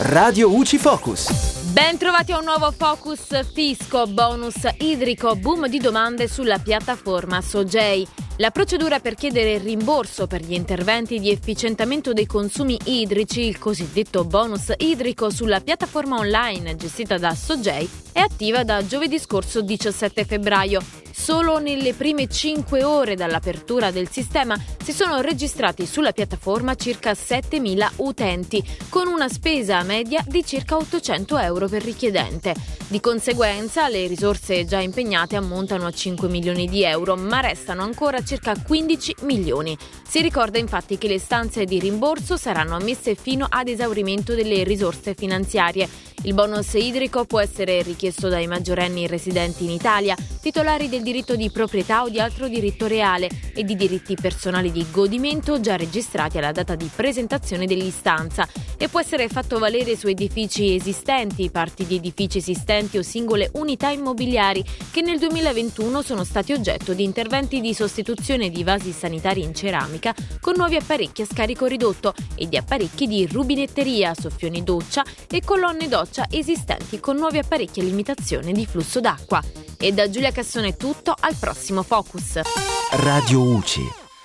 Radio UCI Focus. Ben trovati a un nuovo Focus Fisco, bonus idrico, boom di domande sulla piattaforma Sogei. La procedura per chiedere il rimborso per gli interventi di efficientamento dei consumi idrici, il cosiddetto bonus idrico sulla piattaforma online gestita da Sogei, è attiva da giovedì scorso 17 febbraio. Solo nelle prime 5 ore dall'apertura del sistema si sono registrati sulla piattaforma circa 7.000 utenti, con una spesa media di circa 800 euro per richiedente. Di conseguenza le risorse già impegnate ammontano a 5 milioni di euro, ma restano ancora circa 15 milioni. Si ricorda infatti che le stanze di rimborso saranno ammesse fino ad esaurimento delle risorse finanziarie. Il bonus idrico può essere richiesto dai maggiorenni residenti in Italia, titolari del diritto di proprietà o di altro diritto reale e di diritti personali di godimento già registrati alla data di presentazione dell'istanza e può essere fatto valere su edifici esistenti, parti di edifici esistenti o singole unità immobiliari che nel 2021 sono stati oggetto di interventi di sostituzione di vasi sanitari in ceramica con nuovi apparecchi a scarico ridotto e di apparecchi di rubinetteria, soffioni doccia e colonne doccia esistenti con nuovi apparecchi a limitazione di flusso d'acqua. E da Giulia Cassone è tutto, al prossimo Focus. Radio UCI.